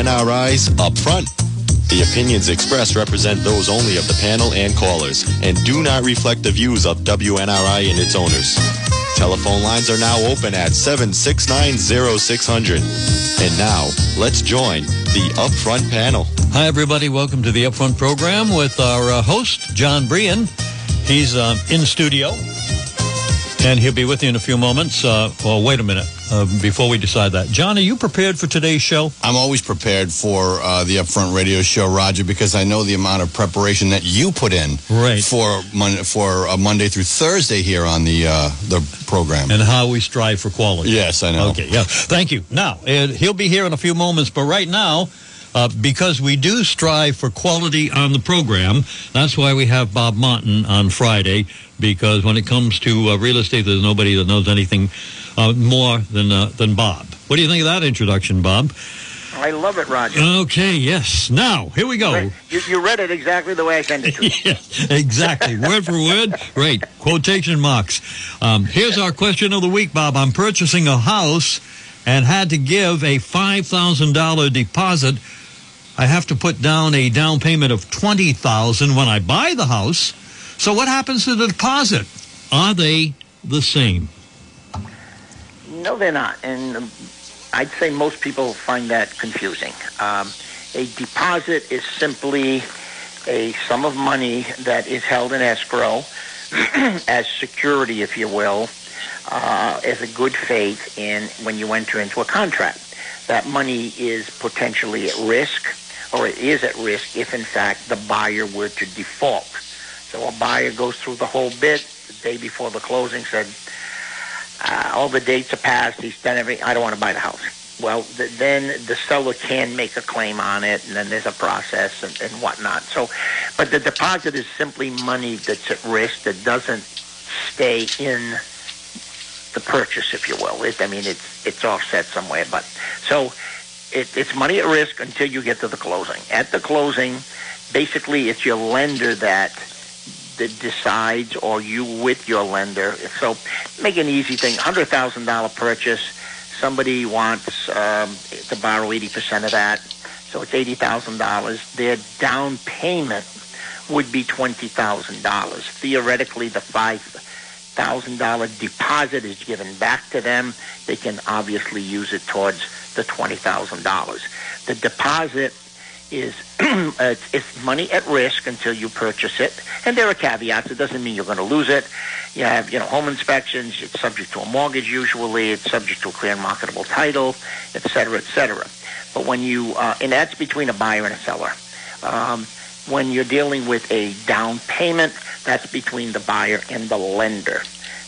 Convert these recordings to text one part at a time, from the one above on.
WNRI's Upfront. The opinions expressed represent those only of the panel and callers and do not reflect the views of WNRI and its owners. Telephone lines are now open at 7690600. And now, let's join the Upfront panel. Hi, everybody. Welcome to the Upfront program with our uh, host, Jon Brien. He's uh, in studio, and he'll be with you in a few moments. Uh, well, wait a minute uh, before we decide that. John, are you prepared for today's show? I'm always prepared for uh, the Upfront Radio Show, Roger, because I know the amount of preparation that you put in right. for mon- for uh, Monday through Thursday here on the uh, the program, and how we strive for quality. Yes, I know. Okay, yeah. Thank you. Now he'll be here in a few moments, but right now. Uh, because we do strive for quality on the program. That's why we have Bob Monton on Friday, because when it comes to uh, real estate, there's nobody that knows anything uh, more than uh, than Bob. What do you think of that introduction, Bob? I love it, Roger. Okay, yes. Now, here we go. You, you read it exactly the way I sent it to you. yes, exactly. word for word. Right. Quotation marks. Um, here's our question of the week, Bob. I'm purchasing a house and had to give a $5,000 deposit. I have to put down a down payment of 20000 when I buy the house. So what happens to the deposit? Are they the same? No, they're not. And um, I'd say most people find that confusing. Um, a deposit is simply a sum of money that is held in escrow as security, if you will, uh, as a good faith in when you enter into a contract. That money is potentially at risk, or it is at risk if, in fact, the buyer were to default. So a buyer goes through the whole bit the day before the closing, said, uh, all the dates are passed. He's done everything. I don't want to buy the house. Well, the, then the seller can make a claim on it, and then there's a process and, and whatnot. So, but the deposit is simply money that's at risk that doesn't stay in the purchase, if you will. It, I mean, it's it's offset somewhere, but so it, it's money at risk until you get to the closing. At the closing, basically, it's your lender that that decides, or you with your lender. So make an easy thing. Hundred thousand dollar purchase. Somebody wants um, to borrow eighty percent of that, so it's eighty thousand dollars. Their down payment would be twenty thousand dollars. Theoretically, the five thousand dollar deposit is given back to them. They can obviously use it towards the twenty thousand dollars. The deposit is it's, it's money at risk until you purchase it, and there are caveats. It doesn't mean you're going to lose it. You have, you know, home inspections. It's subject to a mortgage usually. It's subject to a clear and marketable title, et cetera, et cetera. But when you, uh, and that's between a buyer and a seller. Um, when you're dealing with a down payment, that's between the buyer and the lender.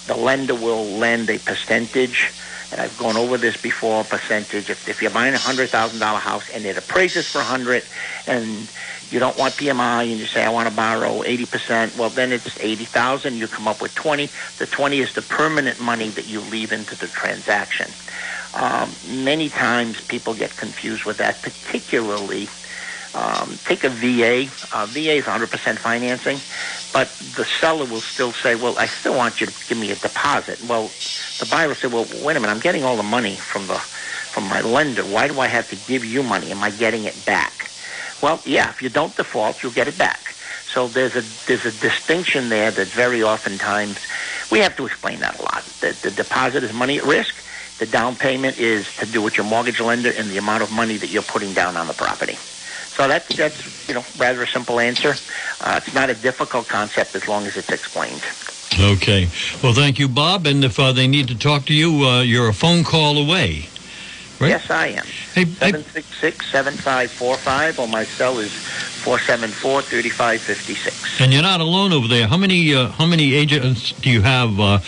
The lender will lend a percentage and I've gone over this before, percentage. If, if you're buying a hundred thousand dollar house and it appraises for a hundred, and you don't want PMI, and you say I want to borrow eighty percent, well then it's eighty thousand. You come up with twenty. The twenty is the permanent money that you leave into the transaction. Um, many times people get confused with that, particularly. Um, take a VA. Uh, VA is 100% financing, but the seller will still say, well, I still want you to give me a deposit. Well, the buyer will say, well, wait a minute, I'm getting all the money from the from my lender. Why do I have to give you money? Am I getting it back? Well, yeah, if you don't default, you'll get it back. So there's a there's a distinction there that very oftentimes we have to explain that a lot. The, the deposit is money at risk. The down payment is to do with your mortgage lender and the amount of money that you're putting down on the property. So that's that's you know rather a simple answer. Uh, it's not a difficult concept as long as it's explained. Okay. Well, thank you, Bob. And if uh, they need to talk to you, uh, you're a phone call away. Right? Yes, I am. Hey, 766-7545, or my cell is 474-3556. And you're not alone over there. How many uh, how many agents do you have uh,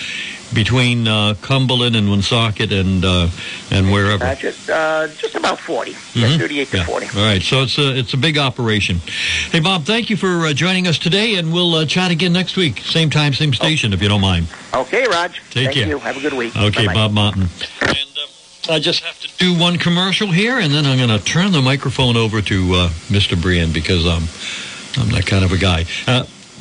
between uh, Cumberland and Woonsocket and uh, and wherever? Uh, just uh, just about 40, mm-hmm. 38 to yeah. 40. All right, so it's a it's a big operation. Hey, Bob, thank you for uh, joining us today, and we'll uh, chat again next week, same time, same station, oh. if you don't mind. Okay, Raj. Take Thank care. you. Have a good week. Okay, Bye-bye. Bob Martin. And I just have to do one commercial here, and then I'm going to turn the microphone over to uh, Mr. Brien because um, I'm that kind of a guy.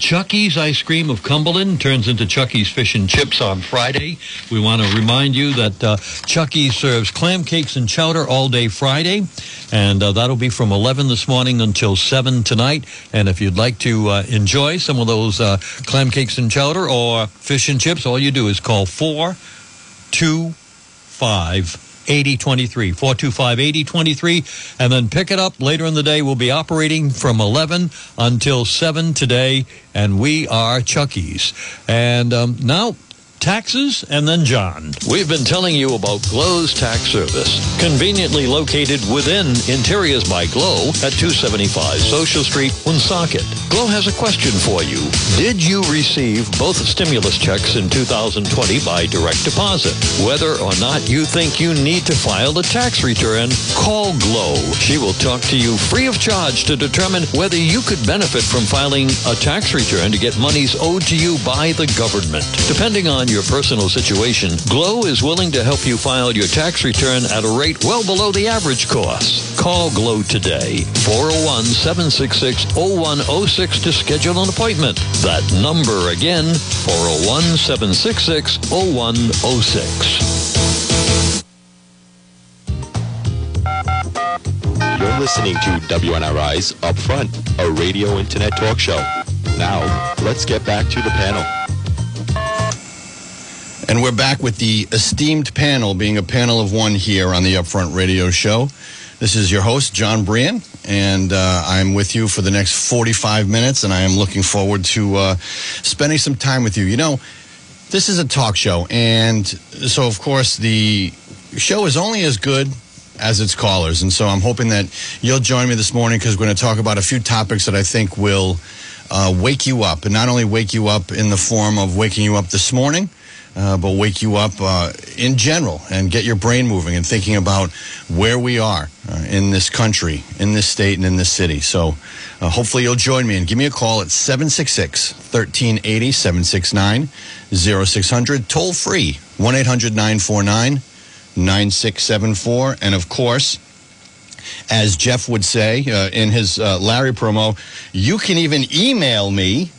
Chucky's Ice Cream of Cumberland turns into Chucky's Fish and Chips on Friday. We want to remind you that uh, Chucky's serves clam cakes and chowder all day Friday, and uh, that'll be from 11 this morning until 7 tonight. And if you'd like to uh, enjoy some of those uh, clam cakes and chowder or fish and chips, all you do is call 425 8023 425 8023 and then pick it up later in the day. We'll be operating from 11 until 7 today. And we are chucky's and um, now taxes, and then John. We've been telling you about Glow's tax service, conveniently located within Interiors by Glow at 275 Social Street, Woonsocket. Glow has a question for you. Did you receive both stimulus checks in 2020 by direct deposit? Whether or not you think you need to file a tax return, call Glow. She will talk to you free of charge to determine whether you could benefit from filing a tax return to get monies owed to you by the government. Depending on your personal situation, Glow is willing to help you file your tax return at a rate well below the average cost. Call Glow today, 401 766 0106 to schedule an appointment. That number again, 401 766 0106. You're listening to WNRI's Upfront, a radio internet talk show. Now, let's get back to the panel. And we're back with the esteemed panel, being a panel of one here on the Upfront Radio Show. This is your host, Jon Brien, and uh, I'm with you for the next 45 minutes, and I am looking forward to uh, spending some time with you. You know, this is a talk show, and so, of course, the show is only as good as its callers. And so I'm hoping that you'll join me this morning because we're going to talk about a few topics that I think will uh, wake you up, and not only wake you up in the form of waking you up this morning uh, but wake you up uh, in general and get your brain moving and thinking about where we are uh, in this country, in this state, and in this city. So uh, hopefully you'll join me and give me a call at 766 1380 769 0600. Toll free 1 800 949 9674. And of course, as Jeff would say uh, in his uh, Larry promo, you can even email me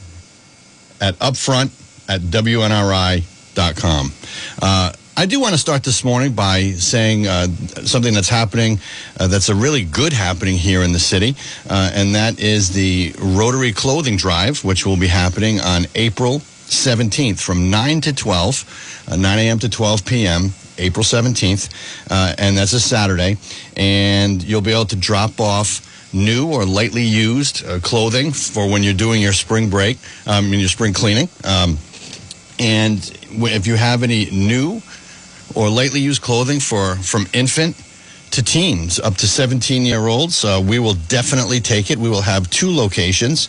at upfront at WNRI com. Uh, I do want to start this morning by saying uh, something that's happening uh, that's a really good happening here in the city, uh, and that is the Rotary Clothing Drive, which will be happening on April 17th from 9 to 12, uh, 9 a.m. to 12 p.m. April 17th, uh, and that's a Saturday, and you'll be able to drop off new or lightly used uh, clothing for when you're doing your spring break, um, your spring cleaning. Um, and if you have any new or lately used clothing for from infant to teens up to 17 year olds, uh, we will definitely take it. We will have two locations.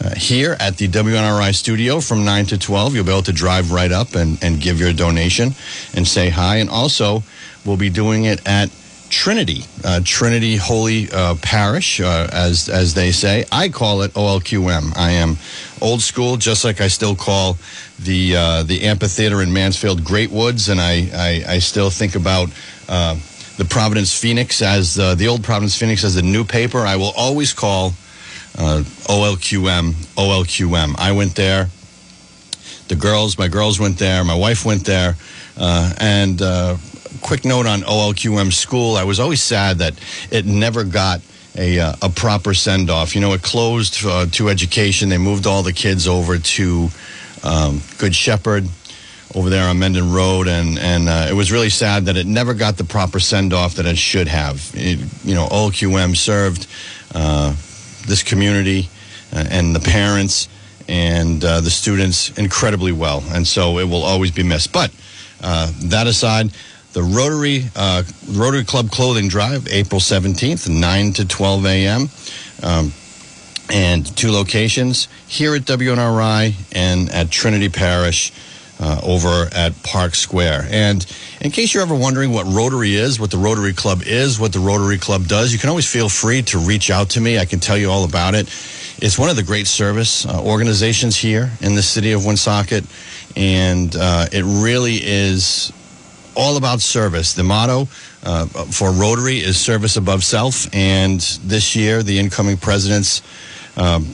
Uh, here at the WNRI studio from 9 to 12. You'll be able to drive right up and, and give your donation and say hi. And also, we'll be doing it at Trinity, uh, Trinity Holy uh, Parish, uh, as as they say. I call it OLQM. I am old school, just like I still call the uh, the amphitheater in Mansfield Great Woods, and I I, I still think about. Uh, the Providence Phoenix as the old Providence Phoenix as the new paper. I will always call OLQM OLQM. I went there. The girls, my girls went there. My wife went there, and quick note on OLQM school. I was always sad that it never got a, uh, a proper send off. You know, it closed uh, to education. They moved all the kids over to um, Good Shepherd over there on Mendon Road, and and uh, it was really sad that it never got the proper send off that it should have. It, you know, OLQM served uh, this community uh, and the parents and uh, the students incredibly well, and so it will always be missed. But that aside the Rotary uh, Rotary Club Clothing Drive, April 17th, 9 to 12 a.m. Um, and two locations here at WNRI and at Trinity Parish uh, over at Park Square. And in case you're ever wondering what Rotary is, what the Rotary Club is, what the Rotary Club does, you can always feel free to reach out to me. I can tell you all about it. It's one of the great service uh, organizations here in the city of Woonsocket, and uh, it really is all about service. The motto uh, for Rotary is service above self. And this year, the incoming president's um,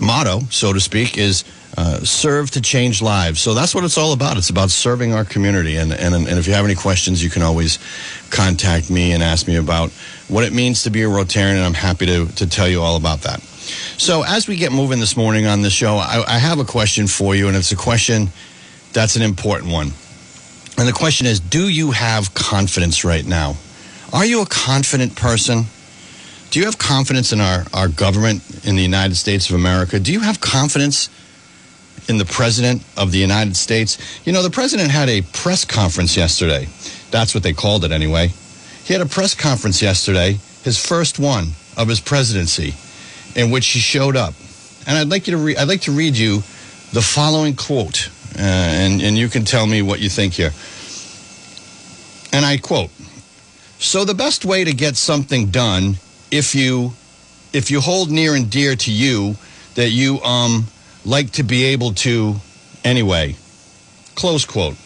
motto, so to speak, is uh, serve to change lives. So that's what it's all about. It's about serving our community. And, and, and if you have any questions, you can always contact me and ask me about what it means to be a Rotarian, and I'm happy to, to tell you all about that. So as we get moving this morning on the show, I, I have a question for you, and it's a question that's an important one. And the question is Do you have confidence right now? Are you a confident person? Do you have confidence in our, our government in the United States of America? Do you have confidence in the President of the United States? You know, the President had a press conference yesterday. That's what they called it anyway. He had a press conference yesterday, his first one of his presidency, in which he showed up. And I'd like you to re- I'd like to read you the following quote, uh, and, and you can tell me what you think here. And I quote, so the best way to get something done if you if you hold near and dear to you that you um like to be able to anyway. Close quote.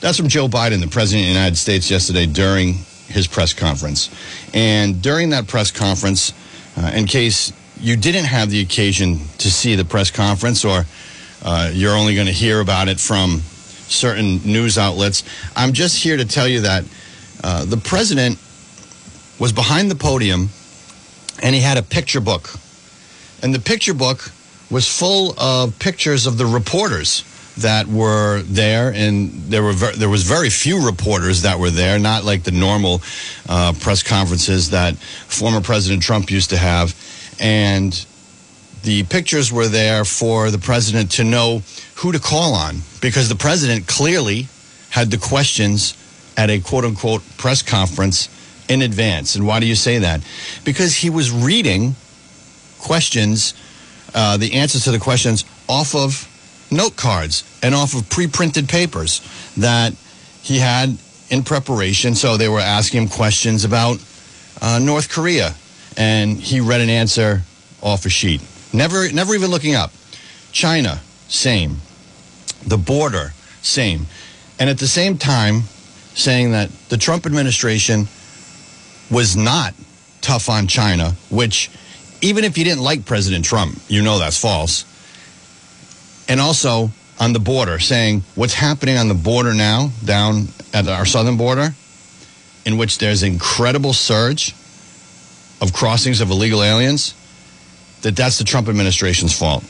That's from Joe Biden, the president of the United States, yesterday during his press conference. And during that press conference, uh, in case you didn't have the occasion to see the press conference or uh, you're only going to hear about it from certain news outlets, I'm just here to tell you that uh, the president was behind the podium and he had a picture book. And the picture book was full of pictures of the reporters that were there, and there were ver- there was very few reporters that were there, not like the normal uh, press conferences that former President Trump used to have, and the pictures were there for the president to know who to call on because the president clearly had the questions at a quote unquote press conference in advance. And why do you say that? Because he was reading questions, uh, the answers to the questions off of note cards and off of pre printed papers that he had in preparation. So they were asking him questions about uh, North Korea, and he read an answer off a sheet. Never, never even looking up. China, same. The border, same. And at the same time, saying that the Trump administration was not tough on China, which even if you didn't like President Trump, you know that's false. And also on the border, saying what's happening on the border now, down at our southern border, in which there's incredible surge of crossings of illegal aliens, that that's the Trump administration's fault.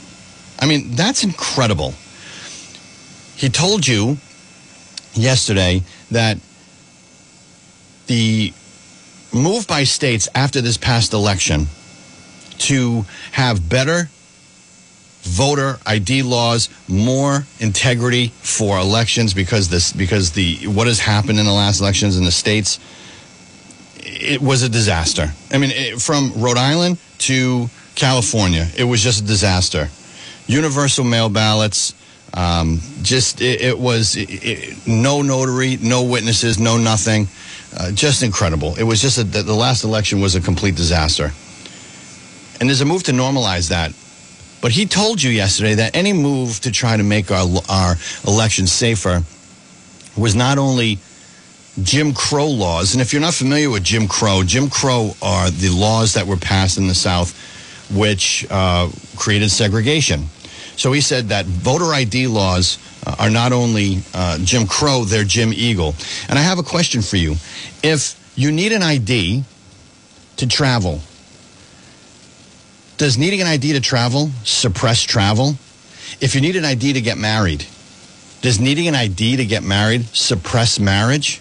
I mean, that's incredible. He told you yesterday that the move by states after this past election to have better voter ID laws, more integrity for elections because this because the what has happened in the last elections in the states it was a disaster. I mean, it, from Rhode Island to California, it was just a disaster. Universal mail ballots, um, just it, it was it, no notary, no witnesses, no nothing. Uh, just incredible. It was just a, the last election was a complete disaster. And there's a move to normalize that. But he told you yesterday that any move to try to make our our elections safer was not only Jim Crow laws. And if you're not familiar with Jim Crow, Jim Crow are the laws that were passed in the South which uh, created segregation. So he said that voter ID laws uh, are not only uh, Jim Crow, they're Jim Eagle. And I have a question for you. If you need an ID to travel, does needing an ID to travel suppress travel? If you need an ID to get married, does needing an ID to get married suppress marriage?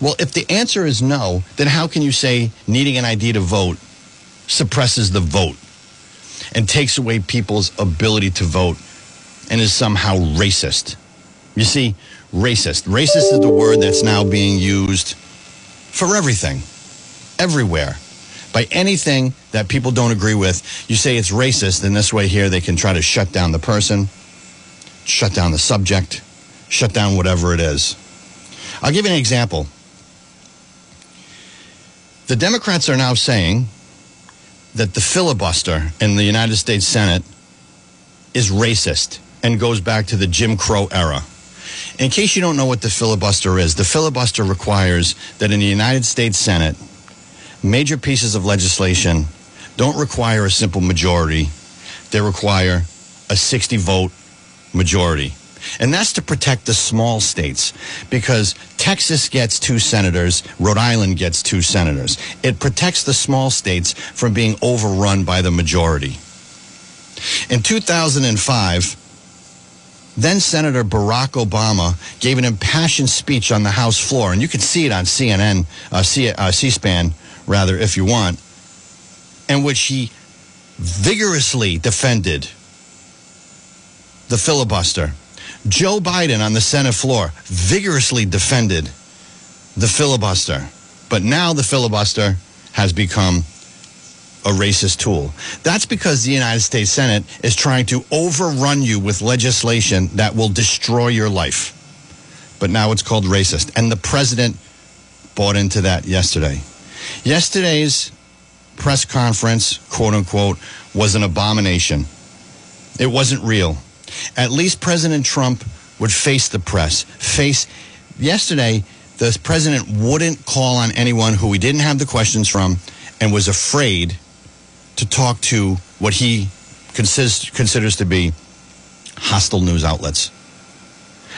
Well, if the answer is no, then how can you say needing an ID to vote suppresses the vote and takes away people's ability to vote and is somehow racist? You see, racist. Racist is the word that's now being used for everything, everywhere. By anything that people don't agree with, you say it's racist, and this way here they can try to shut down the person, shut down the subject, shut down whatever it is. I'll give you an example. The Democrats are now saying that the filibuster in the United States Senate is racist and goes back to the Jim Crow era. In case you don't know what the filibuster is, the filibuster requires that in the United States Senate, major pieces of legislation don't require a simple majority. they require a 60 vote majority. And that's to protect the small states because Texas gets two senators, Rhode Island gets two senators. It protects the small states from being overrun by the majority. In 2005, then Senator Barack Obama gave an impassioned speech on the House floor, and you can see it on CNN, uh, C- uh, C-SPAN, rather, if you want, in which he vigorously defended the filibuster. Joe Biden on the Senate floor vigorously defended the filibuster. But now the filibuster has become a racist tool. That's because the United States Senate is trying to overrun you with legislation that will destroy your life. But now it's called racist. And the president bought into that yesterday. Yesterday's press conference, quote unquote, was an abomination. It wasn't real. At least President Trump would face the press. Face yesterday, the president wouldn't call on anyone who he didn't have the questions from and was afraid to talk to what he considers, considers to be hostile news outlets.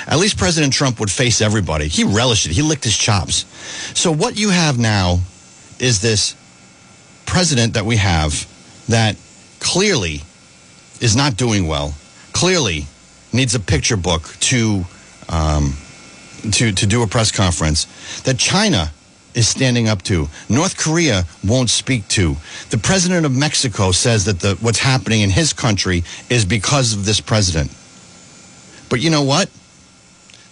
At least President Trump would face everybody. He relished it. He licked his chops. So what you have now is this president that we have that clearly is not doing well, clearly needs a picture book to um, to to do a press conference. That China is standing up to. North Korea won't speak to. The president of Mexico says that the what's happening in his country is because of this president. But you know what?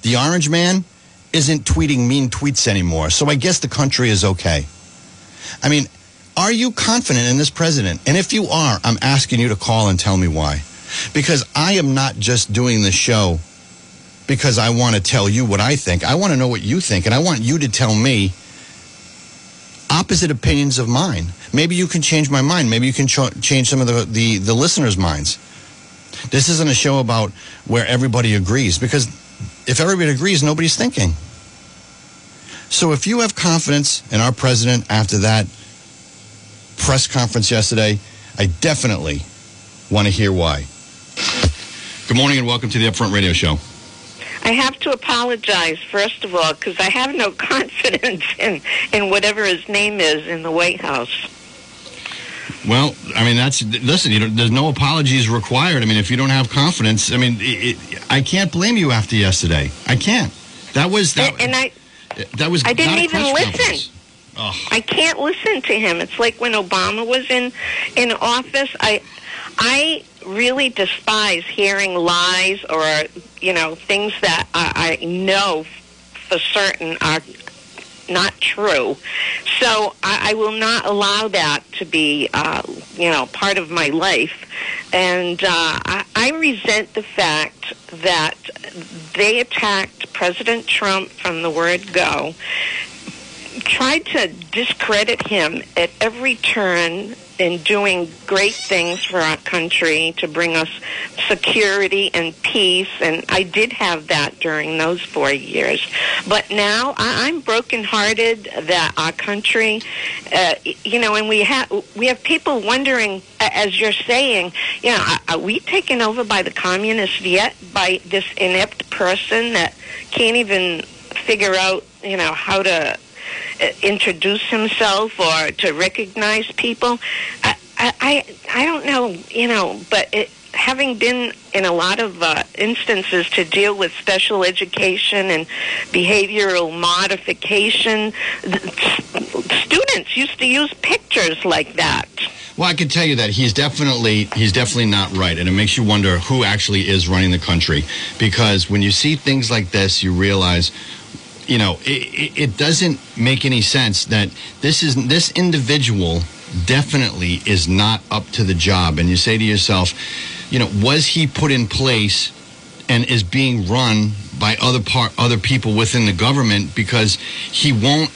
The orange man isn't tweeting mean tweets anymore. So I guess the country is okay. I mean, are you confident in this president? And if you are, I'm asking you to call and tell me why. Because I am not just doing the show because I want to tell you what I think. I want to know what you think, and I want you to tell me opposite opinions of mine. Maybe you can change my mind. Maybe you can ch- change some of the, the, the listeners' minds. This isn't a show about where everybody agrees because if everybody agrees, nobody's thinking. So if you have confidence in our president after that press conference yesterday, I definitely want to hear why. Good morning and welcome to the Upfront Radio Show. I have to apologize, first of all, because I have no confidence in, in whatever his name is in the White House. Well, I mean, that's listen. You know, there's no apologies required. I mean, if you don't have confidence, I mean, it, it, I can't blame you after yesterday. I can't. That was that. And, I, that was. I didn't even listen. Oh, I can't listen to him. It's like when Obama was in in office. I I really despise hearing lies or you know things that I, I know for certain are not true. So I, I will not allow that to be uh, you know part of my life. And uh, I, I resent the fact that they attacked President Trump from the word go tried to discredit him at every turn in doing great things for our country to bring us security and peace. And I did have that during those four years. But now I- I'm brokenhearted that our country, uh, you know, and we have we have people wondering, as you're saying, you know, are- we taken over by the communists yet? By this inept person that can't even figure out, you know, how to introduce himself or to recognize people. I, I, I I don't know, you know, but it, having been in a lot of uh, instances to deal with special education and behavioral modification, students used to use pictures like that. Well, I can tell you that he's definitely he's definitely not right, and it makes you wonder who actually is running the country. Because when you see things like this, you realize, you know, it, it, it doesn't make any sense that this is this individual definitely is not up to the job. And you say to yourself, you know, was he put in place and is being run by other part other people within the government because he won't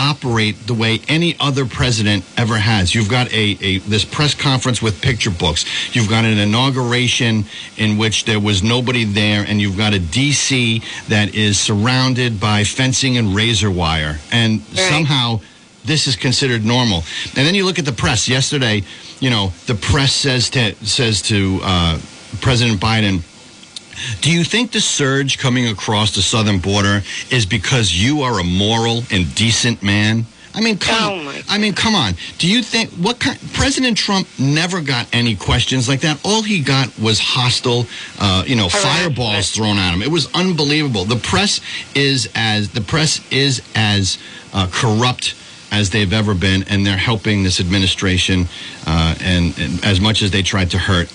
operate the way any other president ever has. You've got a, a this press conference with picture books. You've got an inauguration in which there was nobody there, and you've got a DC that is surrounded by fencing and razor wire. And Right. somehow this is considered normal. And then you look at the press. Yesterday, you know, the press says to says to uh, President Biden. Do you think the surge coming across the southern border is because you are a moral and decent man? I mean, come. Oh, I mean, come on. Do you think what kind? President Trump never got any questions like that. All he got was hostile, uh, you know, fireballs thrown at him. It was unbelievable. The press is as the press is as uh, corrupt as they've ever been, and they're helping this administration. Uh, and, and as much as they tried to hurt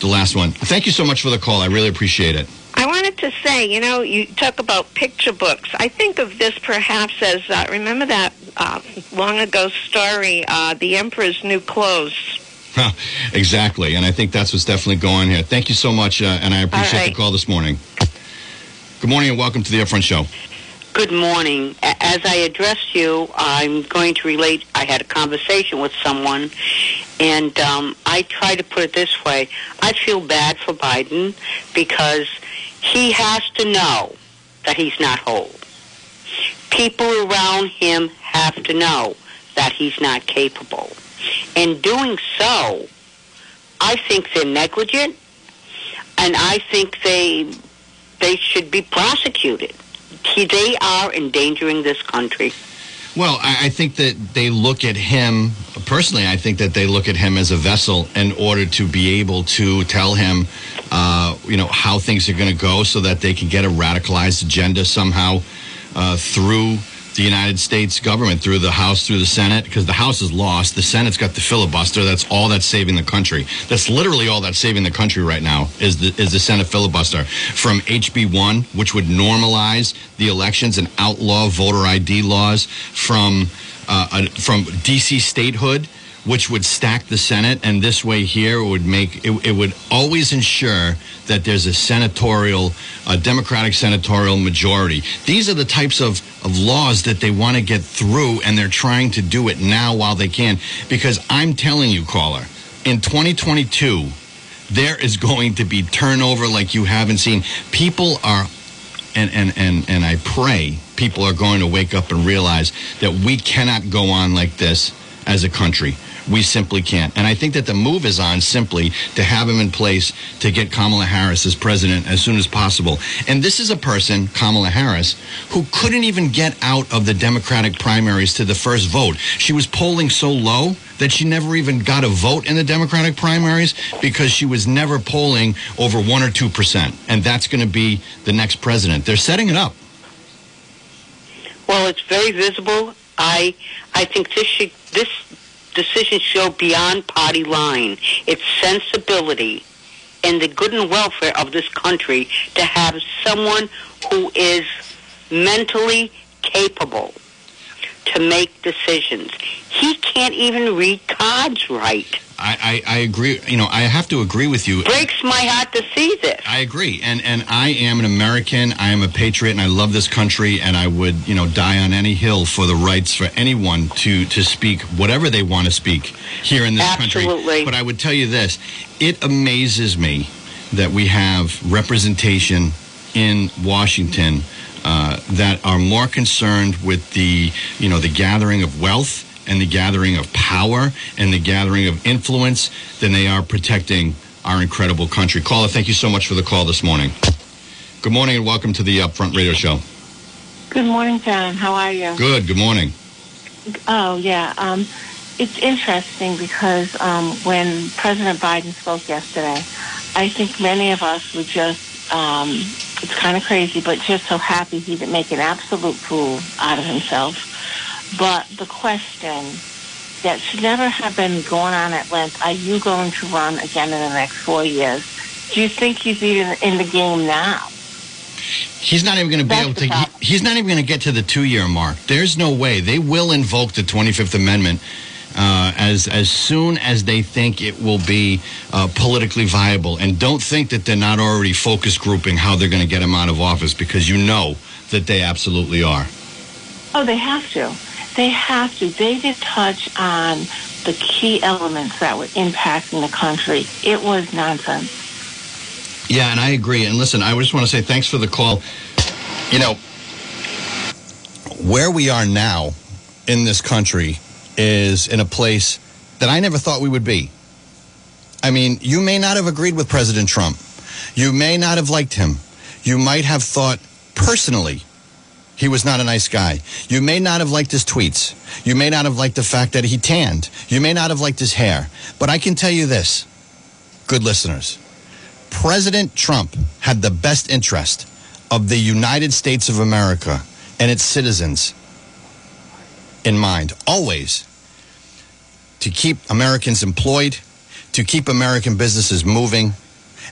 the last one. Thank you so much for the call. I really appreciate it. I wanted to say, you know, you talk about picture books. I think of this perhaps as uh, remember that uh, long ago story, uh, "The Emperor's New Clothes." Huh, exactly, and I think that's what's definitely going here. Thank you so much, uh, and I appreciate right. the call this morning. Good morning, and welcome to the Upfront Show. Good morning. As I address you, I'm going to relate. I had a conversation with someone, and um, I try to put it this way: I feel bad for Biden because he has to know that he's not whole. People around him have to know that he's not capable. In doing so, I think they're negligent, and I think they they should be prosecuted. He, they are endangering this country. Well, I, I think that they look at him personally. I think that they look at him as a vessel in order to be able to tell him, uh, you know, how things are going to go, so that they can get a radicalized agenda somehow uh, through the United States government, through the House, through the Senate, because the House is lost. The Senate's got the filibuster. That's all that's saving the country. That's literally all that's saving the country right now is the is the Senate filibuster from HB one, which would normalize the elections and outlaw voter ID laws, from uh, from DC statehood. Which would stack the Senate, and this way here would make it, it would always ensure that there's a senatorial, a Democratic senatorial majority. These are the types of, of laws that they want to get through, and they're trying to do it now while they can. Because I'm telling you, caller, in 2022, there is going to be turnover like you haven't seen. People are, and, and, and, and I pray people are going to wake up and realize that we cannot go on like this as a country. We simply can't. And I think that the move is on simply to have him in place to get Kamala Harris as president as soon as possible. And this is a person, Kamala Harris, who couldn't even get out of the Democratic primaries to the first vote. She was polling so low that she never even got a vote in the Democratic primaries because she was never polling over 1 or 2%. And that's going to be the next president. They're setting it up. Well, it's very visible. I I think this should this decision should go beyond party line. It's sensibility and the good and welfare of this country to have someone who is mentally capable to make decisions. He can't even read cards right. I, I, I agree. You know, I have to agree with you. Breaks my heart to see this. I agree, and and I am an American. I am a patriot, and I love this country. And I would, you know, die on any hill for the rights for anyone to to speak whatever they want to speak here in this country. Absolutely. But I would tell you this: it amazes me that we have representation in Washington uh, that are more concerned with the, you know, the gathering of wealth and the gathering of power and the gathering of influence than they are protecting our incredible country. Caller, thank you so much for the call this morning. Good morning and welcome to the Upfront Radio Show. Good morning, John. How are you? Good. Good morning. Oh, yeah. Um, it's interesting because um, when President Biden spoke yesterday, I think many of us were just, um, it's kind of crazy, but just so happy he didn't make an absolute fool out of himself. But the question that should never have been going on at length, are you going to run again in the next four years? Do you think he's even in the game now? He's not even going to be able to. He, he's not even going to get to the two-year mark. There's no way they will invoke the 25th Amendment uh, as as soon as they think it will be uh, politically viable. And don't think that they're not already focus grouping how they're going to get him out of office because you know that they absolutely are. Oh, they have to. They have to. They did touch on the key elements that were impacting the country. It was nonsense. Yeah, and I agree. And listen, I just want to say thanks for the call. You know, where we are now in this country is in a place that I never thought we would be. I mean, you may not have agreed with President Trump. You may not have liked him. You might have thought personally he was not a nice guy. You may not have liked his tweets. You may not have liked the fact that he tanned. You may not have liked his hair. But I can tell you this, good listeners. President Trump had the best interest of the United States of America and its citizens in mind, always to keep Americans employed, to keep American businesses moving,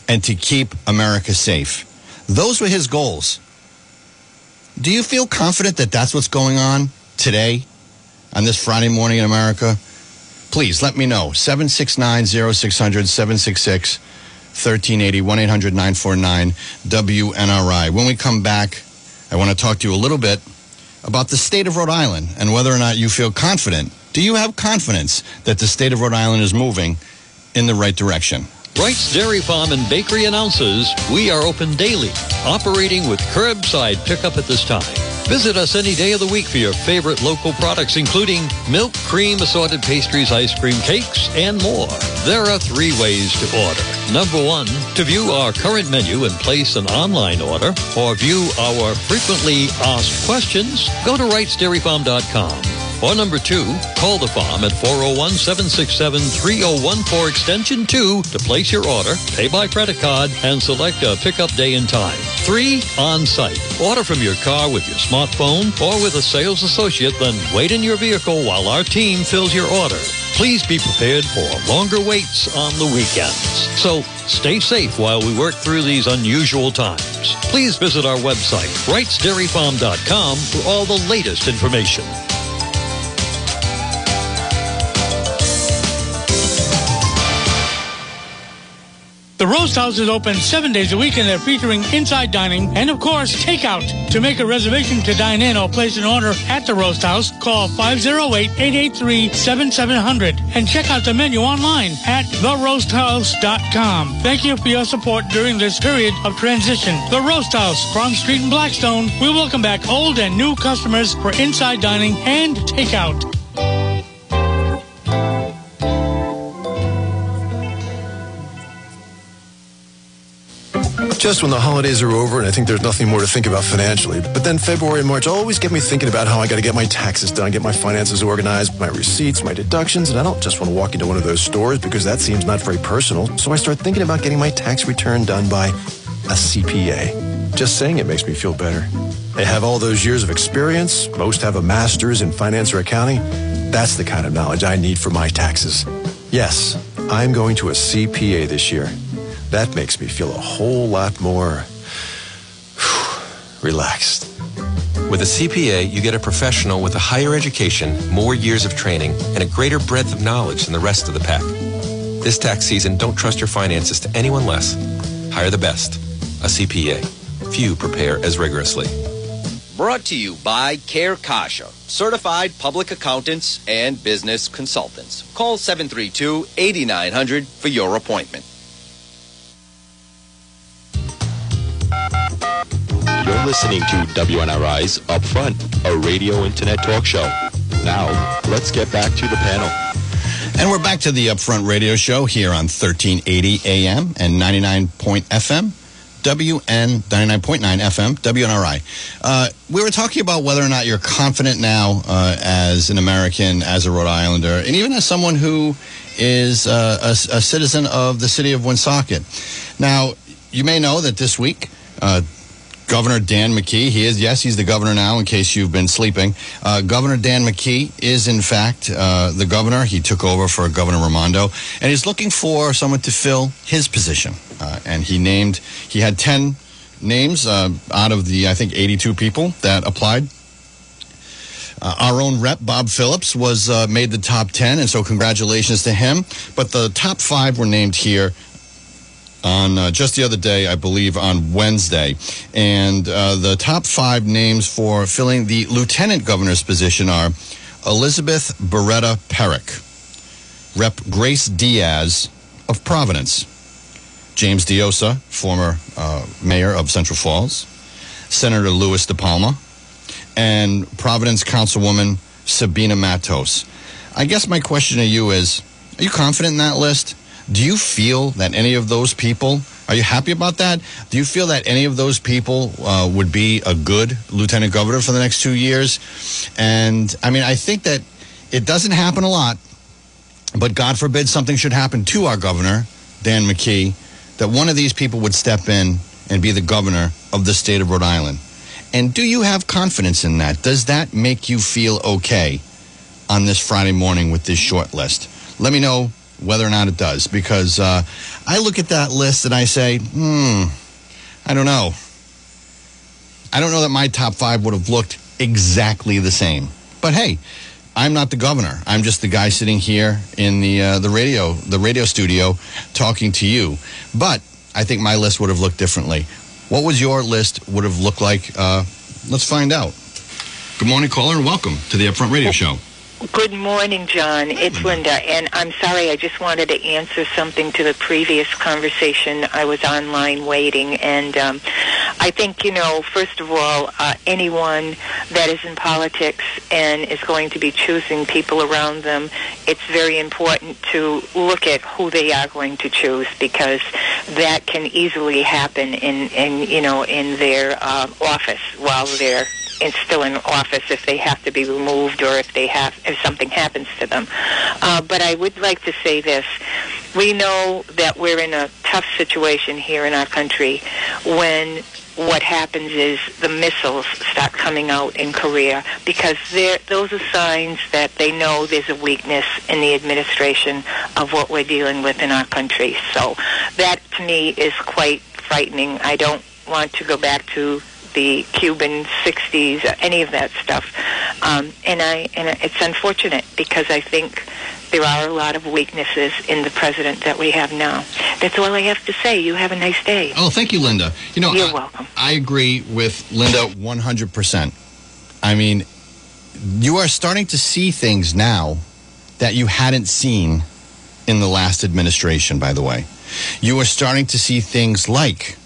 and to keep America safe. Those were his goals. Do you feel confident that that's what's going on today on this Friday morning in America? Please let me know. 769 0600 766 1380 1 800 949 WNRI. When we come back, I want to talk to you a little bit about the state of Rhode Island and whether or not you feel confident. Do you have confidence that the state of Rhode Island is moving in the right direction? Wright's Dairy Farm and Bakery announces we are open daily, operating with curbside pickup at this time. Visit us any day of the week for your favorite local products, including milk, cream, assorted pastries, ice cream, cakes, and more. There are three ways to order. Number one, to view our current menu and place an online order, or view our frequently asked questions, go to wrightsdairyfarm.com. Or number two, call the farm at 401-767-3014 extension 2 to place your order, pay by credit card, and select a pickup day and time. Three, on site. Order from your car with your smartphone or with a sales associate, then wait in your vehicle while our team fills your order. Please be prepared for longer waits on the weekends. So stay safe while we work through these unusual times. Please visit our website, wrightsdairyfarm.com for all the latest information. Roast House is open seven days a week and they're featuring inside dining and, of course, takeout. To make a reservation to dine in or place an order at the Roast House, call 508-883-7700 and check out the menu online at theroasthouse.com. Thank you for your support during this period of transition. The Roast House, Front Street in Blackstone. We welcome back old and new customers for inside dining and takeout. Just when the holidays are over and I think there's nothing more to think about financially. But then February and March always get me thinking about how I got to get my taxes done, get my finances organized, my receipts, my deductions, and I don't just want to walk into one of those stores because that seems not very personal. So I start thinking about getting my tax return done by a CPA. Just saying it makes me feel better. They have all those years of experience. Most have a master's in finance or accounting. That's the kind of knowledge I need for my taxes. Yes, I'm going to a CPA this year. That makes me feel a whole lot more relaxed. With a CPA, you get a professional with a higher education, more years of training, and a greater breadth of knowledge than the rest of the pack. This tax season, don't trust your finances to anyone less. Hire the best, a CPA. Few prepare as rigorously. Brought to you by Care Kasha, certified public accountants and business consultants. Call 732 8900 for your appointment. You're listening to WNRI's Upfront, a radio internet talk show. Now, let's get back to the panel. And we're back to the Upfront Radio Show here on 1380 AM and 99 point FM. WN 99.9 FM, WNRI. Uh, we were talking about whether or not you're confident now uh, as an American, as a Rhode Islander, and even as someone who is uh, a, a, citizen of the city of Woonsocket. Now, you may know that this week, uh, Governor Dan McKee. He is, yes, he's the governor now, in case you've been sleeping. Uh, governor Dan McKee is, in fact, uh, the governor. He took over for Governor Raimondo, and he's looking for someone to fill his position. Uh, and he named, he had 10 names uh, out of the, I think, 82 people that applied. Uh, our own rep, Bob Phillips, was uh, made the top 10, and so congratulations to him. But the top five were named here on uh, just the other day, I believe, on Wednesday. And uh, the top five names for filling the lieutenant governor's position are Elizabeth Beretta Perik, Rep. Grace Diaz of Providence, James Diossa, former uh, mayor of Central Falls, Senator Louis DiPalma, and Providence Councilwoman Sabina Matos. I guess my question to you is Are you confident in that list? Do you feel that any of those people, are you happy about that? Do you feel that any of those people uh, would be a good lieutenant governor for the next two years? And I mean, I think that it doesn't happen a lot, but God forbid something should happen to our governor, Dan McKee, that one of these people would step in and be the governor of the state of Rhode Island. And do you have confidence in that? Does that make you feel okay on this Friday morning with this short list? Let me know whether or not it does, because uh, I look at that list and I say, hmm, I don't know. I don't know that my top five would have looked exactly the same. But hey, I'm not the governor. I'm just the guy sitting here in the uh, the radio the radio studio talking to you. But I think my list would have looked differently. What was your list would have looked like? Uh, let's find out. Good morning, caller, and welcome to the Upfront Radio Show. Good morning, Jon. It's Linda, and I'm sorry. I just wanted to answer something to the previous conversation. I was online waiting, and um, I think you know. First of all, uh, anyone that is in politics and is going to be choosing people around them, it's very important to look at who they are going to choose because that can easily happen in, in you know, in their uh, office while they're it's still in office if they have to be removed or if they have if something happens to them. Uh, but I would like to say this: we know that we're in a tough situation here in our country when what happens is the missiles start coming out in Korea because those are signs that they know there's a weakness in the administration of what we're dealing with in our country. So that to me is quite frightening. I don't want to go back to the Cuban 60s, any of that stuff. Um, and I and it's unfortunate because I think there are a lot of weaknesses in the president that we have now. That's all I have to say. You have a nice day. Oh, thank you, Linda. You know, you're I, welcome. I agree with Linda 100%. I mean, you are starting to see things now that you hadn't seen in the last administration, by the way. You are starting to see things like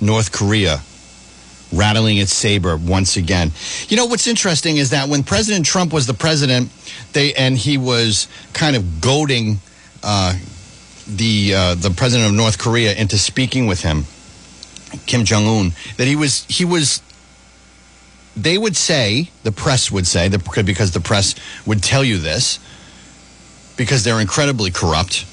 North Korea rattling its saber once again. You know what's interesting is that when President Trump was the president, they and he was kind of goading uh, the uh, the president of North Korea into speaking with him, Kim Jong Un. That he was he was. They would say the press would say because the press would tell you this because they're incredibly corrupt.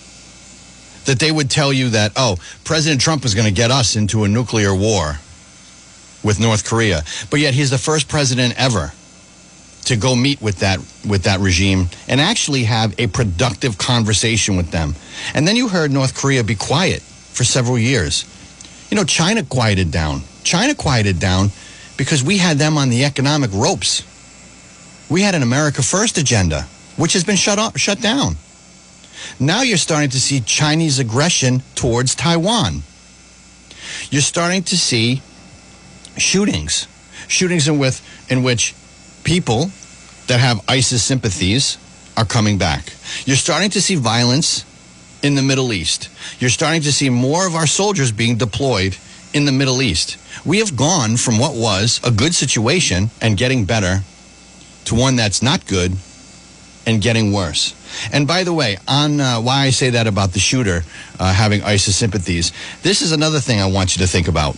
That they would tell you that oh President Trump is going to get us into a nuclear war with North Korea. But yet he's the first president ever to go meet with that with that regime and actually have a productive conversation with them. And then you heard North Korea be quiet for several years. You know, China quieted down. China quieted down because we had them on the economic ropes. We had an America First agenda, which has been shut off, shut down. Now you're starting to see Chinese aggression towards Taiwan. You're starting to see shootings, shootings in with in which people that have ISIS sympathies are coming back. You're starting to see violence in the Middle East. You're starting to see more of our soldiers being deployed in the Middle East. We have gone from what was a good situation and getting better to one that's not good and getting worse. And by the way, on uh, why I say that about the shooter uh, having ISIS sympathies, this is another thing I want you to think about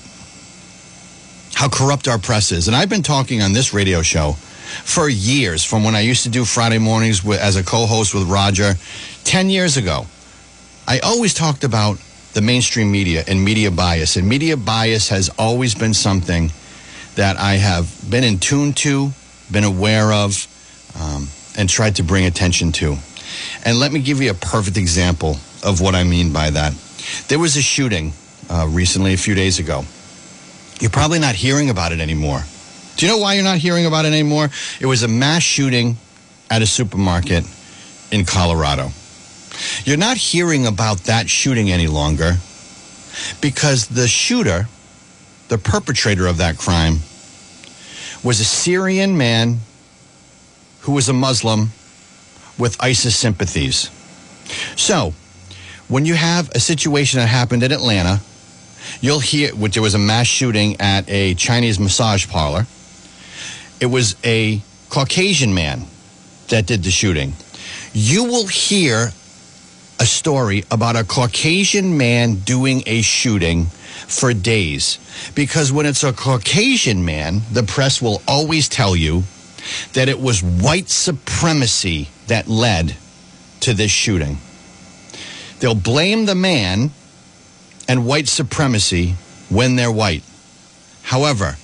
how corrupt our press is. And I've been talking on this radio show for years, from when I used to do Friday mornings with, as a co host with Roger 10 years ago. I always talked about the mainstream media and media bias. And media bias has always been something that I have been in tune to, been aware of, um, and tried to bring attention to. And let me give you a perfect example of what I mean by that. There was a shooting uh, recently, a few days ago you're probably not hearing about it anymore. Do you know why you're not hearing about it anymore? It was a mass shooting at a supermarket in Colorado. You're not hearing about that shooting any longer because the shooter, the perpetrator of that crime, was a Syrian man who was a Muslim with ISIS sympathies. So, when you have a situation that happened in Atlanta you'll hear, which there was a mass shooting at a Chinese massage parlor. It was a Caucasian man that did the shooting. You will hear a story about a Caucasian man doing a shooting for days. Because when it's a Caucasian man, the press will always tell you that it was white supremacy that led to this shooting. They'll blame the man and white supremacy when they're white. However,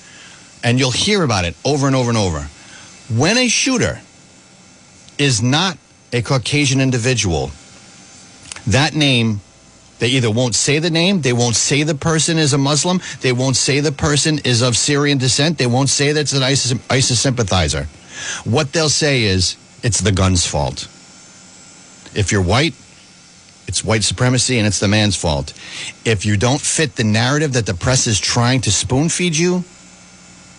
and you'll hear about it over and over and over, when a shooter is not a Caucasian individual, that name, they either won't say the name, they won't say the person is a Muslim, they won't say the person is of Syrian descent, they won't say that's an ISIS, ISIS sympathizer. What they'll say is it's the gun's fault. If you're white, it's white supremacy and it's the man's fault. If you don't fit the narrative that the press is trying to spoon feed you,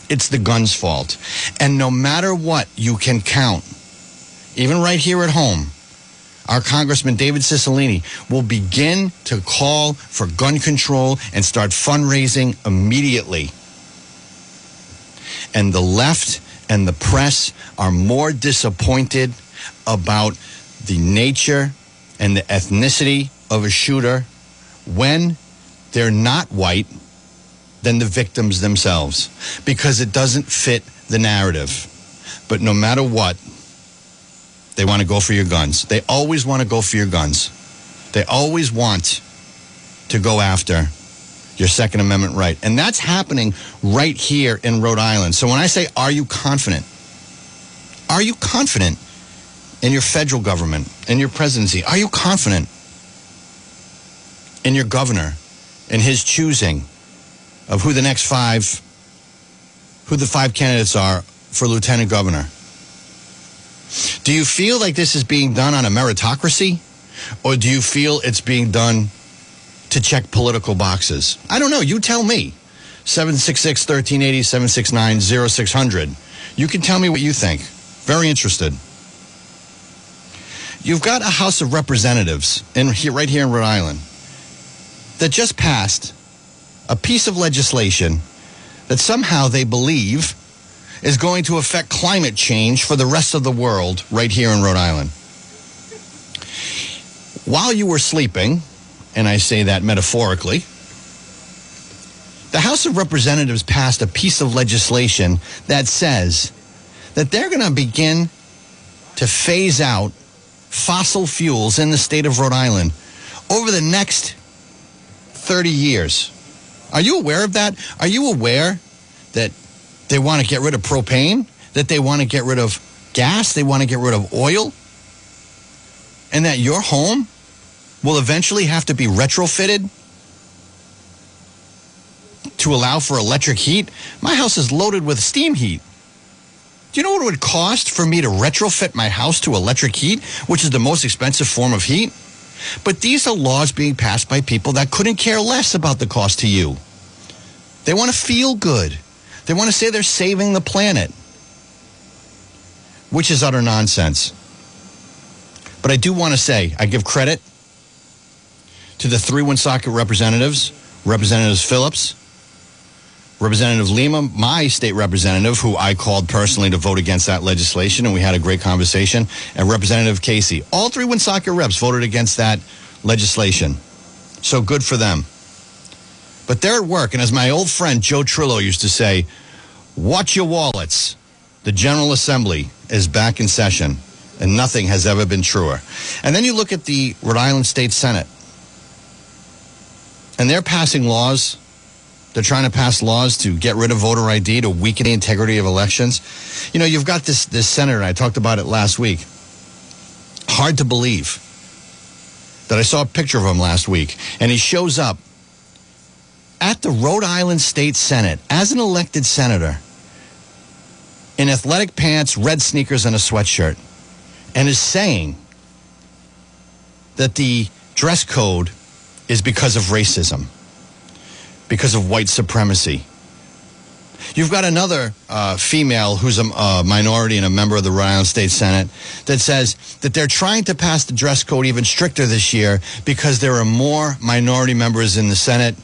it's the gun's fault. And no matter what, you can count, even right here at home, our Congressman David Cicilline will begin to call for gun control and start fundraising immediately. And the left and the press are more disappointed about the nature and the ethnicity of a shooter when they're not white than the victims themselves because it doesn't fit the narrative. But no matter what, they want to go for your guns. They always want to go for your guns. They always want to go after your Second Amendment right. And that's happening right here in Rhode Island. So when I say, are you confident? Are you confident in your federal government, in your presidency? Are you confident in your governor, in his choosing of who the next five, who the five candidates are for lieutenant governor? Do you feel like this is being done on a meritocracy? Or do you feel it's being done to check political boxes? I don't know. You tell me. 766 1380 769 0600. You can tell me what you think. Very interested. You've got a House of Representatives in here, right here in Rhode Island that just passed a piece of legislation that somehow they believe is going to affect climate change for the rest of the world right here in Rhode Island. While you were sleeping, and I say that metaphorically, the House of Representatives passed a piece of legislation that says that they're going to begin to phase out fossil fuels in the state of Rhode Island over the next 30 years. Are you aware of that? Are you aware that they want to get rid of propane, that they want to get rid of gas, they want to get rid of oil, and that your home will eventually have to be retrofitted to allow for electric heat? My house is loaded with steam heat. Do you know what it would cost for me to retrofit my house to electric heat, which is the most expensive form of heat? But these are laws being passed by people that couldn't care less about the cost to you. They want to feel good. They want to say they're saving the planet, which is utter nonsense. But I do want to say, I give credit to the three Woonsocket representatives, Representatives Phillips, Representative Lima, my state representative, who I called personally to vote against that legislation, and we had a great conversation, and Representative Casey. All three Woonsocket reps voted against that legislation. So good for them. But they're at work, and as my old friend Joe Trillo used to say, watch your wallets. The General Assembly is back in session, and nothing has ever been truer. And then you look at the Rhode Island State Senate, and they're passing laws. They're trying to pass laws to get rid of voter ID, to weaken the integrity of elections. You know, you've got this, this senator, I talked about it last week. Hard to believe that I saw a picture of him last week, and he shows up at the Rhode Island State Senate as an elected senator in athletic pants, red sneakers, and a sweatshirt, and is saying that the dress code is because of racism, because of white supremacy. You've got another uh, female who's a, a minority and a member of the Rhode Island State Senate that says that they're trying to pass the dress code even stricter this year because there are more minority members in the Senate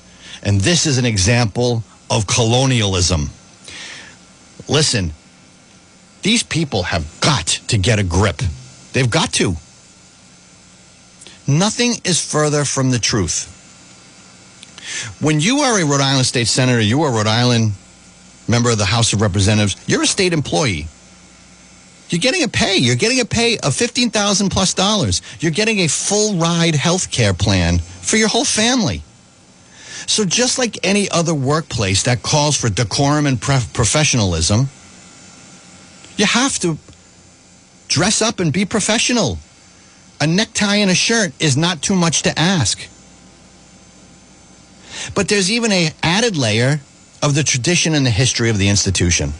and this is an example of colonialism. Listen, These people have got to get a grip. They've got to. Nothing is further from the truth. When you are a Rhode Island state senator, you are a Rhode Island member of the House of Representatives, you're a state employee. You're getting a pay. You're getting a pay of fifteen thousand plus dollars. You're getting a full ride health care plan for your whole family. So just like any other workplace that calls for decorum and professionalism, you have to dress up and be professional. A necktie and a shirt is not too much to ask. But there's even a added layer of the tradition and the history of the institution.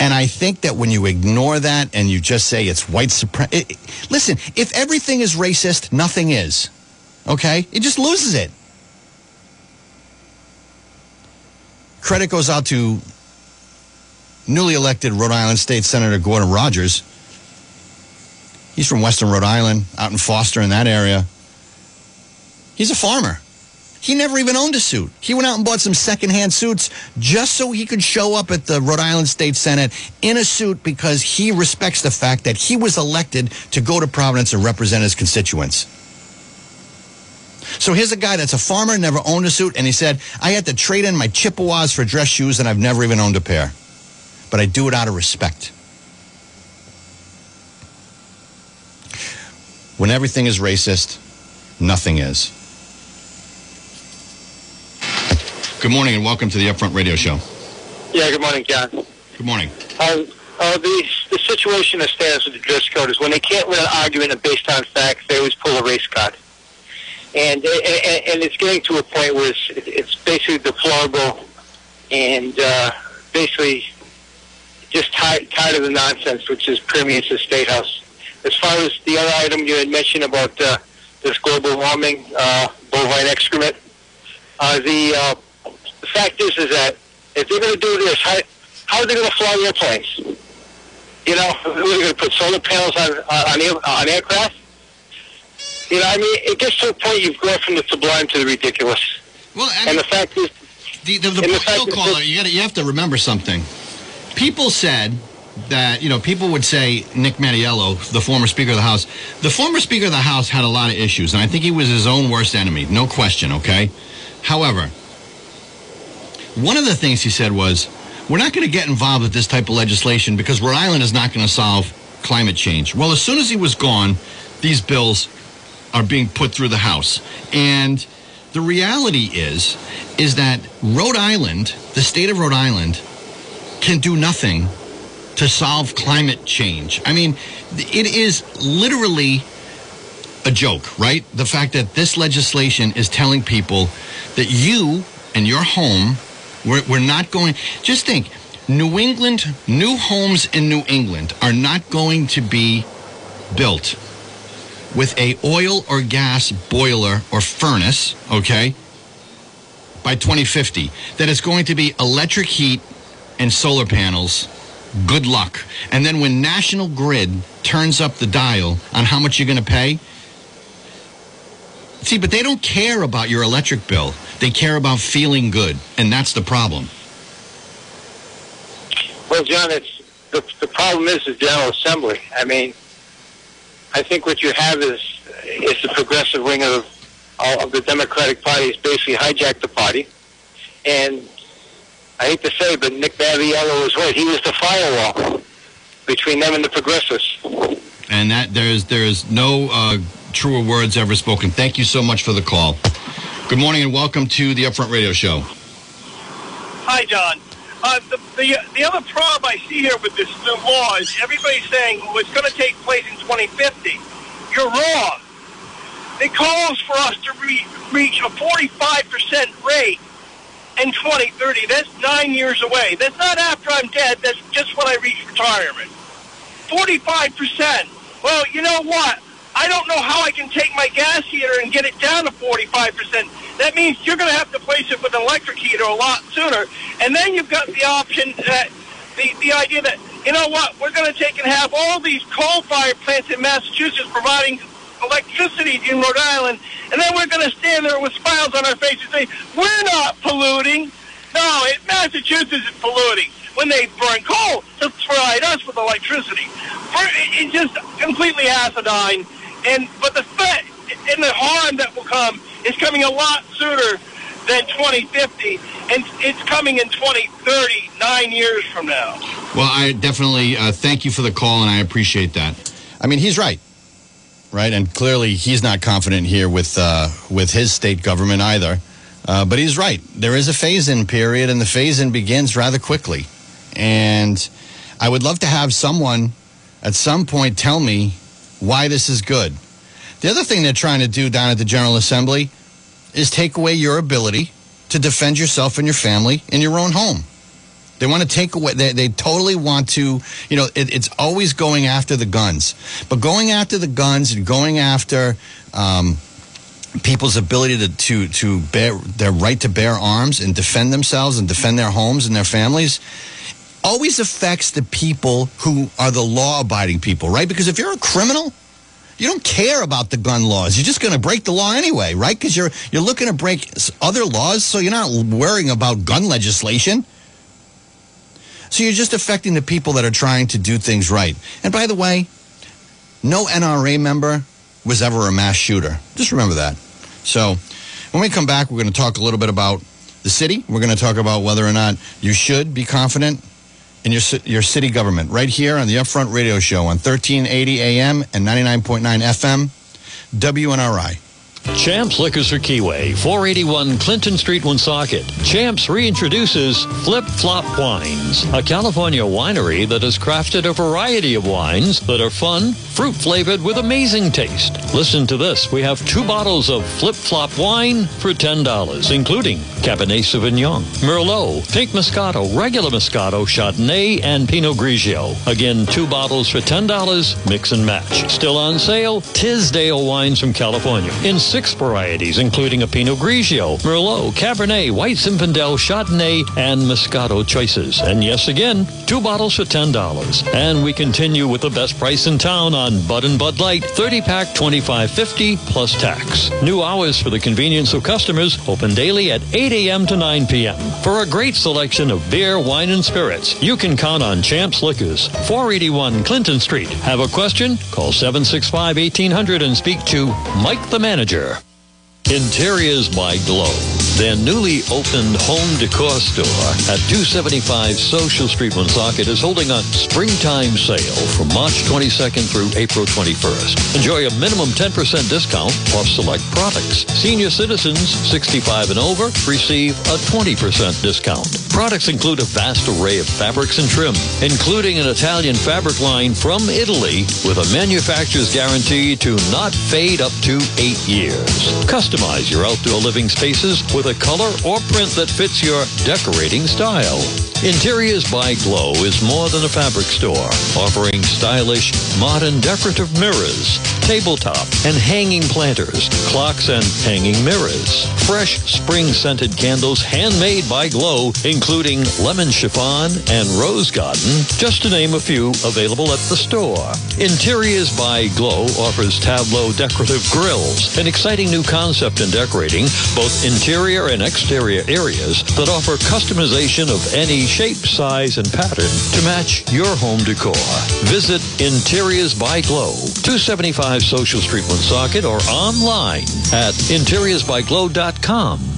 And I think that when you ignore that and you just say it's white supremacy, listen, if everything is racist, nothing is. Okay? It just loses it. Credit goes out to newly elected Rhode Island State Senator Gordon Rogers. He's from Western Rhode Island, out in Foster in that area. He's a farmer. He never even owned a suit. He went out and bought some secondhand suits just so he could show up at the Rhode Island State Senate in a suit because he respects the fact that he was elected to go to Providence and represent his constituents. So here's a guy that's a farmer, never owned a suit, and he said, I had to trade in my Chippewas for dress shoes and I've never even owned a pair. But I do it out of respect. When everything is racist, nothing is. Good morning and welcome to the Upfront Radio Show. Yeah, good morning, Jon. Good morning. Uh, uh, the, the situation that stands with the dress code is when they can't win an argument based on facts, they always pull a race card. And, and, and it's getting to a point where it's, it's basically deplorable and uh, basically just tired, tired of the nonsense which is permeates the State House. As far as the other item you had mentioned about uh, this global warming, uh, bovine excrement, uh, the, uh, the fact is is that if they're going to do this, how, how are they going to fly airplanes? You know, we're going to put solar panels on on, on aircraft. You know, I mean, it gets to a point you've gone from the sublime to the ridiculous. Well, and the fact is, the, the, the, the is caller, you, gotta, you have to remember something. People said that, you know, people would say Nick Mattiello, the former Speaker of the House, the former Speaker of the House had a lot of issues, and I think he was his own worst enemy, no question, okay? However, one of the things he said was, we're not going to get involved with this type of legislation because Rhode Island is not going to solve climate change. Well, as soon as he was gone, these bills are being put through the House. And the reality is, is that Rhode Island, the state of Rhode Island, can do nothing to solve climate change. I mean, it is literally a joke, right? The fact that this legislation is telling people that you and your home, we're, we're not going. Just think, New England, new homes in New England are not going to be built with a oil or gas boiler or furnace, okay, by 2050. That is going to be electric heat and solar panels. Good luck. And then when National Grid turns up the dial on how much you're going to pay, see, but they don't care about your electric bill. They care about feeling good, and that's the problem. Well, Jon, it's the, the problem is the General Assembly. I mean, I think what you have is is the progressive wing of of the Democratic Party has basically hijacked the party, and I hate to say, but Nick Mattiello was right. He was the firewall between them and the progressives. And that there's there's no uh, truer words ever spoken. Thank you so much for the call. Good morning and welcome to the Upfront Radio Show. Hi, Jon. Uh, the, the the other problem I see here with this new law is everybody's saying well, it's going to take place in 2050. You're wrong. It calls for us to re- reach a 45% rate in 2030. That's nine years away. That's not after I'm dead. That's just when I reach retirement. 45%. Well, you know what? I don't know how I can take my gas heater and get it down to 45%. That means you're going to have to place it with an electric heater a lot sooner. And then you've got the option, that the, the idea that, you know what, we're going to take and have all these coal-fired plants in Massachusetts providing electricity in Rhode Island, and then we're going to stand there with smiles on our faces and say, we're not polluting. No, it, Massachusetts is polluting. when they burn coal to provide us with electricity. It's just completely acidine. And but the threat and the harm that will come is coming a lot sooner than 2050, and it's coming in 2030, nine years from now. Well, I definitely uh, thank you for the call, and I appreciate that. I mean, he's right, right, and clearly he's not confident here with uh, with his state government either. Uh, but he's right. There is a phase-in period, and the phase-in begins rather quickly. And I would love to have someone at some point tell me why this is good. The other thing they're trying to do down at the General Assembly is take away your ability to defend yourself and your family in your own home. They want to take away, they, they totally want to, you know, it, it's always going after the guns. But going after the guns and going after um, people's ability to, to, to bear their right to bear arms and defend themselves and defend their homes and their families always affects the people who are the law abiding people, right? Because if you're a criminal, you don't care about the gun laws. You're just going to break the law anyway, right? Because you're you're looking to break other laws, so you're not worrying about gun legislation. So you're just affecting the people that are trying to do things right. And by the way, no NRA member was ever a mass shooter. Just remember that. So when we come back, we're going to talk a little bit about the city. We're going to talk about whether or not you should be confident in your your city government right here on the Upfront Radio Show on 1380 AM and 99.9 FM, WNRI. Champs Liquors for Keyway, 481 Clinton Street, Woonsocket. Champs reintroduces Flip Flop Wines, a California winery that has crafted a variety of wines that are fun, fruit flavored with amazing taste. Listen to this. We have two bottles of Flip Flop wine for $10, including Cabernet Sauvignon, Merlot, Pink Moscato, regular Moscato, Chardonnay, and Pinot Grigio. Again, two bottles for $10, mix and match. Still on sale, Tisdale wines from California in six varieties, including a Pinot Grigio, Merlot, Cabernet, White Zinfandel, Chardonnay, and Moscato choices. And yes, again, two bottles for $10. And we continue with the best price in town on Bud and Bud Light, 30 pack, 25.50 plus tax. New hours for the convenience of customers, open daily at 8 a.m. to 9 p.m. For a great selection of beer, wine, and spirits, you can count on Champs Liquors, 481 Clinton Street. Have a question? Call 765 1800 and speak to Mike the manager. Interiors by Glow, their newly opened home decor store at 275 Social Street, Woonsocket is holding a springtime sale from March 22nd through April 21st. Enjoy a minimum 10% discount off select products. Senior citizens 65 and over receive a 20% discount. Products include a vast array of fabrics and trim, including an Italian fabric line from Italy with a manufacturer's guarantee to not fade up to eight years. Customize your outdoor living spaces with a color or print that fits your decorating style. Interiors by Glow is more than a fabric store, offering stylish, modern decorative mirrors, tabletop and hanging planters, clocks and hanging mirrors, fresh spring-scented candles handmade by Glow, including lemon chiffon and rose garden, just to name a few available at the store. Interiors by Glow offers Tableau decorative grills, an exciting new concept in decorating both interior and exterior areas that offer customization of any shape, size, and pattern to match your home decor. Visit Interiors by Glow, 275 Social Street, Woonsocket, or online at interiorsbyglow.com.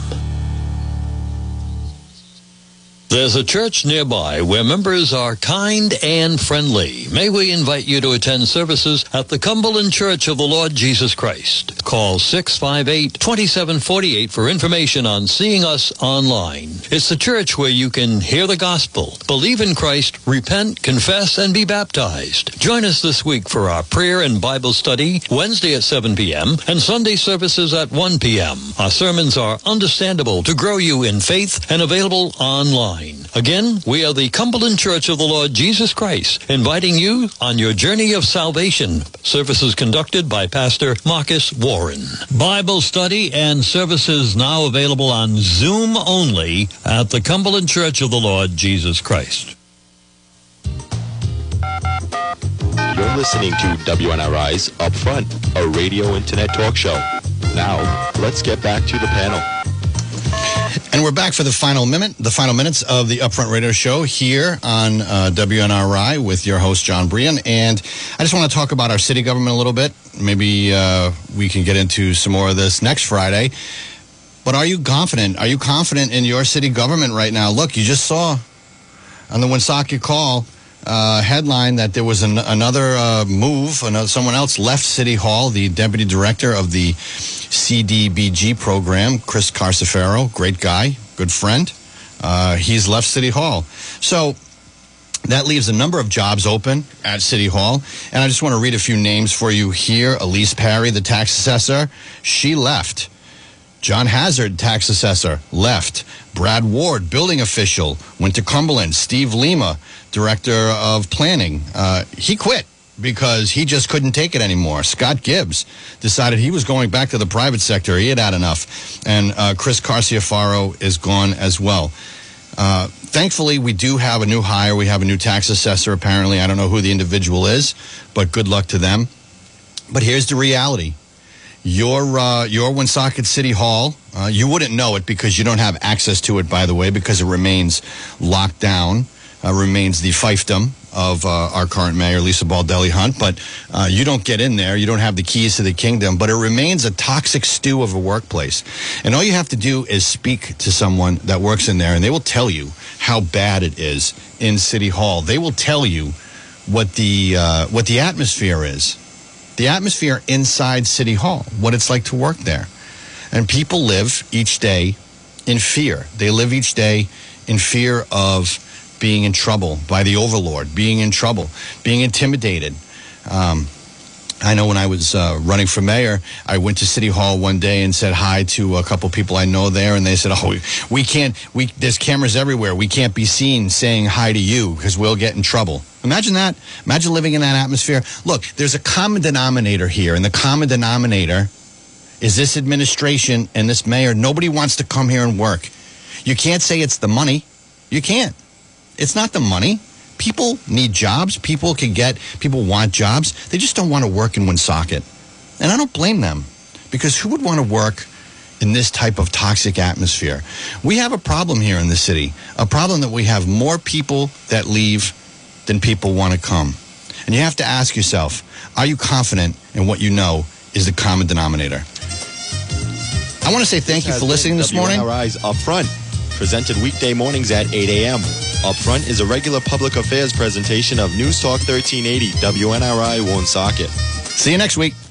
There's a church nearby where members are kind and friendly. May we invite you to attend services at the Cumberland Church of the Lord Jesus Christ. Call 658-2748 for information on seeing us online. It's the church where you can hear the gospel, believe in Christ, repent, confess, and be baptized. Join us this week for our prayer and Bible study, Wednesday at 7 p.m. and Sunday services at 1 p.m. Our sermons are understandable to grow you in faith and available online. Again, we are the Cumberland Church of the Lord Jesus Christ, inviting you on your journey of salvation. Services conducted by Pastor Marcus Warren. Bible study and services now available on Zoom only at the Cumberland Church of the Lord Jesus Christ. You're listening to WNRI's Upfront, a radio internet talk show. Now, let's get back to the panel. And we're back for the final minute, the final minutes of the Upfront Radio Show here on uh, WNRI with your host Jon Brien. And I just want to talk about our city government a little bit. Maybe uh, we can get into some more of this next Friday. But are you confident? Are you confident in your city government right now? Look, you just saw on the Woonsocket call uh, headline that there was an, another uh, move. Another, someone else left City Hall. The deputy director of the CDBG program, Chris Carcefaro, great guy, good friend. Uh, he's left City Hall. So that leaves a number of jobs open at City Hall. And I just want to read a few names for you here. Elise Parry, the tax assessor, she left. John Hazard, tax assessor, left. Brad Ward, building official, went to Cumberland. Steve Lima, director of planning, uh, he quit because he just couldn't take it anymore. Scott Gibbs decided he was going back to the private sector. He had had enough. And uh, Chris Carciafaro is gone as well. Uh, thankfully, we do have a new hire. We have a new tax assessor, apparently. I don't know who the individual is, but good luck to them. But here's the reality your uh, your Woonsocket City Hall. Uh, you wouldn't know it because you don't have access to it, by the way, because it remains locked down. Uh, remains the fiefdom of uh, our current mayor, Lisa Baldelli Hunt. But uh, you don't get in there. You don't have the keys to the kingdom. But it remains a toxic stew of a workplace. And all you have to do is speak to someone that works in there, and they will tell you how bad it is in City Hall. They will tell you what the uh, what the atmosphere is the atmosphere inside City Hall, what it's like to work there. And people live each day in fear. They live each day in fear of being in trouble by the overlord, being in trouble, being intimidated. Um, I know when I was uh, running for mayor, I went to City Hall one day and said hi to a couple people I know there, and they said, "Oh, we, can't. We there's cameras everywhere. We can't be seen saying hi to you because we'll get in trouble." Imagine that. Imagine living in that atmosphere. Look, there's a common denominator here, and the common denominator is this administration and this mayor. Nobody wants to come here and work. You can't say it's the money. You can't. It's not the money. People need jobs. People can get, people want jobs. They just don't want to work in Woonsocket. And I don't blame them because who would want to work in this type of toxic atmosphere? We have a problem here in the city, a problem that we have more people that leave than people want to come. And you have to ask yourself, are you confident in what you know is the common denominator? I want to say thank you for listening this morning. WNRI's Up Front, presented weekday mornings at 8 a.m. Up Front is a regular public affairs presentation of News Talk 1380 WNRI Woonsocket. See you next week.